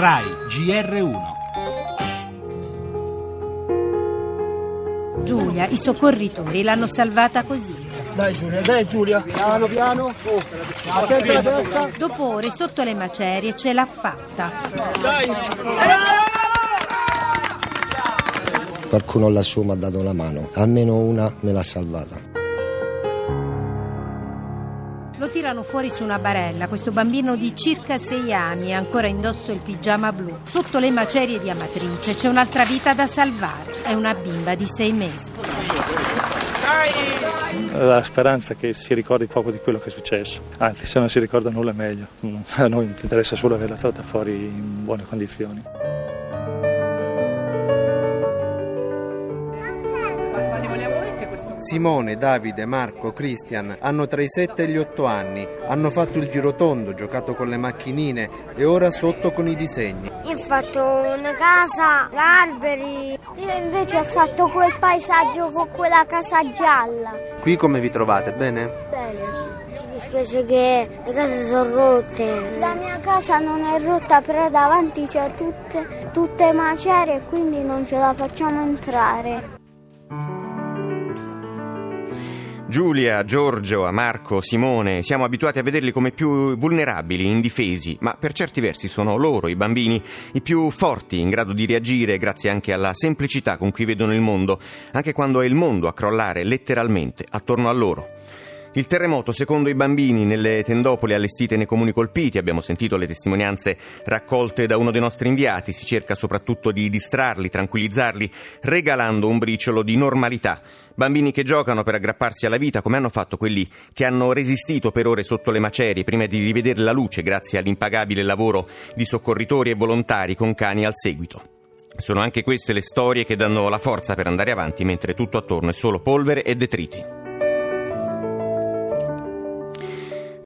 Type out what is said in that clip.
RAI GR1 Giulia, i soccorritori l'hanno salvata così. Dai Giulia, dai Giulia, piano piano. Oh, attenta la testa. Dopo ore sotto le macerie ce l'ha fatta. Dai. Qualcuno lassù mi ha dato una mano, almeno una me l'ha salvata. Lo tirano fuori su una barella, questo bambino di circa sei anni, ancora indosso il pigiama blu. Sotto le macerie di Amatrice c'è un'altra vita da salvare, è una bimba di sei mesi. La speranza è che si ricordi poco di quello che è successo, anzi se non si ricorda nulla è meglio, a noi interessa solo averla tratta fuori in buone condizioni. Simone, Davide, Marco, Christian hanno tra i 7 e gli 8 anni, hanno fatto il girotondo, giocato con le macchinine e ora sotto con i disegni. Io ho fatto una casa, alberi, io invece ho fatto quel paesaggio con quella casa gialla. Qui come vi trovate? Bene? Bene. Ci dispiace che le case sono rotte. La mia casa non è rotta, però davanti c'è tutte, tutte macerie e quindi non ce la facciamo entrare. Giulia, Giorgio, Marco, Simone, siamo abituati a vederli come più vulnerabili, indifesi, ma per certi versi sono loro, i bambini, i più forti, in grado di reagire grazie anche alla semplicità con cui vedono il mondo, anche quando è il mondo a crollare letteralmente attorno a loro. Il terremoto, secondo i bambini, nelle tendopoli allestite nei comuni colpiti, abbiamo sentito le testimonianze raccolte da uno dei nostri inviati, si cerca soprattutto di distrarli, tranquillizzarli, regalando un briciolo di normalità. Bambini che giocano per aggrapparsi alla vita, come hanno fatto quelli che hanno resistito per ore sotto le macerie prima di rivedere la luce grazie all'impagabile lavoro di soccorritori e volontari con cani al seguito. Sono anche queste le storie che danno la forza per andare avanti mentre tutto attorno è solo polvere e detriti.